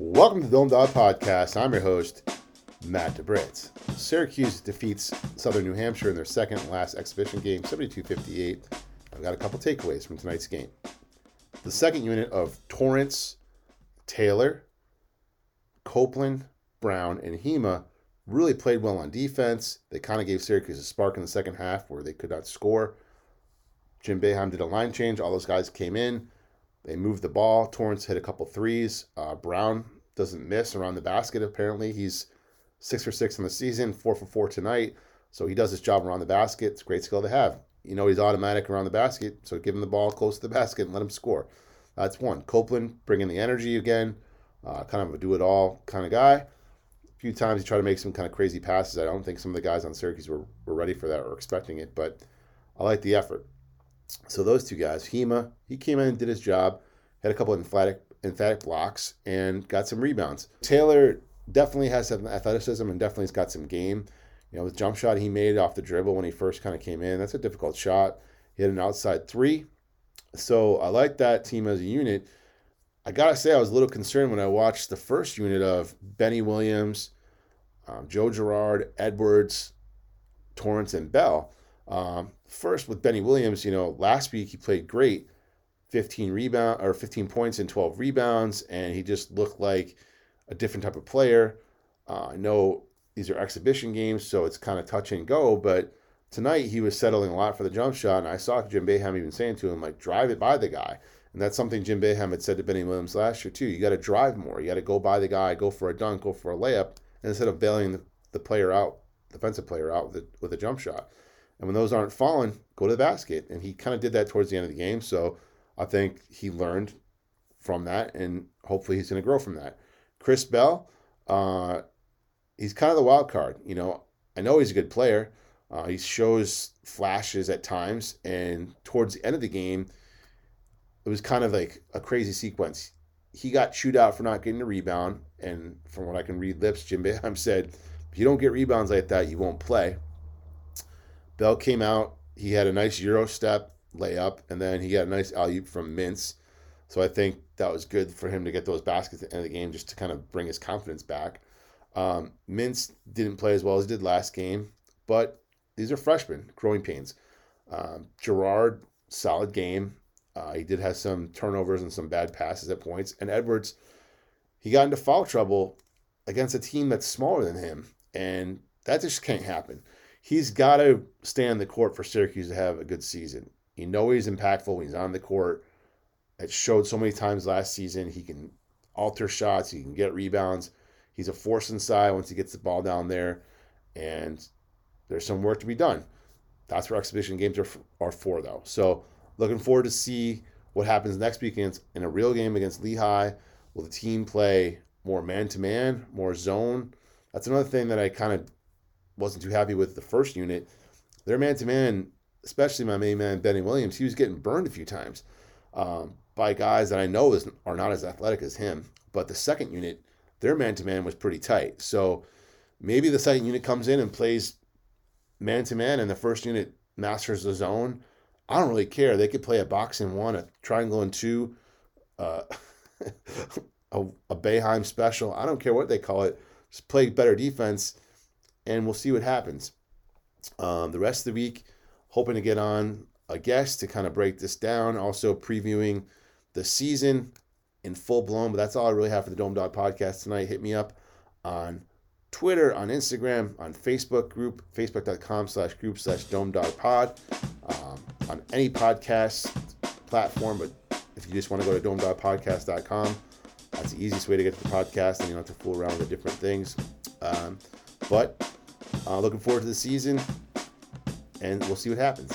Welcome to the Dome Dawg Podcast. I'm your host, Matt DeBritz. Syracuse defeats Southern New Hampshire in their second and last exhibition game, 72 58. I've got a couple takeaways from tonight's game. The second unit of Torrence, Taylor, Copeland, Brown, and Hima really played well on defense. They kind of gave Syracuse a spark in the second half where they could not score. Jim Boeheim did a line change. All those guys came in. They moved the ball. Torrence hit a couple threes. Uh, Brown doesn't miss around the basket, apparently. He's six for six in the season, four for four tonight. So he does his job around the basket. It's a great skill to have. You know, he's automatic around the basket. So give him the ball close to the basket and let him score. That's one. Copeland bringing the energy again. Uh, kind of a do it all kind of guy. A few times he tried to make some kind of crazy passes. I don't think some of the guys on Syracuse were, were ready for that or expecting it, but I like the effort. So those two guys, Hima, he came in and did his job, had a couple of emphatic, emphatic blocks, and got some rebounds. Taylor definitely has some athleticism and definitely has got some game. You know, the jump shot he made off the dribble when he first kind of came in, that's a difficult shot. He had an outside three. So I like that team as a unit. I gotta say, I was a little concerned when I watched the first unit of Benny Williams, um, Joe Girard, Edwards, Torrence, and Bell. Um, first with Benny Williams, you know, last week he played great, 15 rebound or 15 points and 12 rebounds, and he just looked like a different type of player. Uh, I know these are exhibition games, so it's kind of touch and go, but tonight he was settling a lot for the jump shot, and I saw Jim Boeheim even saying to him, like, drive it by the guy. And that's something Jim Boeheim had said to Benny Williams last year, too. You got to drive more. You got to go by the guy, go for a dunk, go for a layup, instead of bailing the, the player out, defensive player out with a, with a jump shot. And when those aren't falling, go to the basket. And he kind of did that towards the end of the game. So I think he learned from that, and hopefully he's going to grow from that. Chris Bell, uh, he's kind of the wild card. You know, I know he's a good player. Uh, he shows flashes at times, and towards the end of the game, it was kind of like a crazy sequence. He got chewed out for not getting a rebound, and from what I can read lips, Jim Boeheim said, if you don't get rebounds like that, you won't play. Bell came out. He had a nice Euro step layup, and then he got a nice alley from Mintz. So I think that was good for him to get those baskets at the end of the game just to kind of bring his confidence back. Um, Mintz didn't play as well as he did last game, but these are freshmen, growing pains. Um, Girard, solid game. Uh, he did have some turnovers and some bad passes at points. And Edwards, he got into foul trouble against a team that's smaller than him. And that just can't happen he's got to stay on the court for Syracuse to have a good season. You know he's impactful when he's on the court. It showed so many times last season. He can alter shots. He can get rebounds. He's a force inside once he gets the ball down there. And there's some work to be done. That's where exhibition games are, are for, though. So looking forward to see what happens next week in a real game against Lehigh. Will the team play more man to man, more zone? That's another thing that I kind of wasn't too happy with the first unit. Their man to man, especially my main man Benny Williams, he was getting burned a few times um, by guys that I know is, are not as athletic as him. But the second unit, their man to man was pretty tight. So maybe the second unit comes in and plays man to man, and the first unit masters the zone. I don't really care. They could play a box in one, a triangle in two, uh, a, a Boeheim special. I don't care what they call it. Just play better defense and we'll see what happens. Um, the rest of the week, hoping to get on a guest to kind of break this down. Also previewing the season in full blown. But that's all I really have for the Dome Dawg podcast tonight. Hit me up on Twitter, on Instagram, on Facebook group, facebook.com slash group slash Dome Dawg Pod, um, on any podcast platform. But if you just want to go to domedawgpodcast.com, that's the easiest way to get to the podcast and you don't have to fool around with the different things. Um, but uh, looking forward to the season, and we'll see what happens.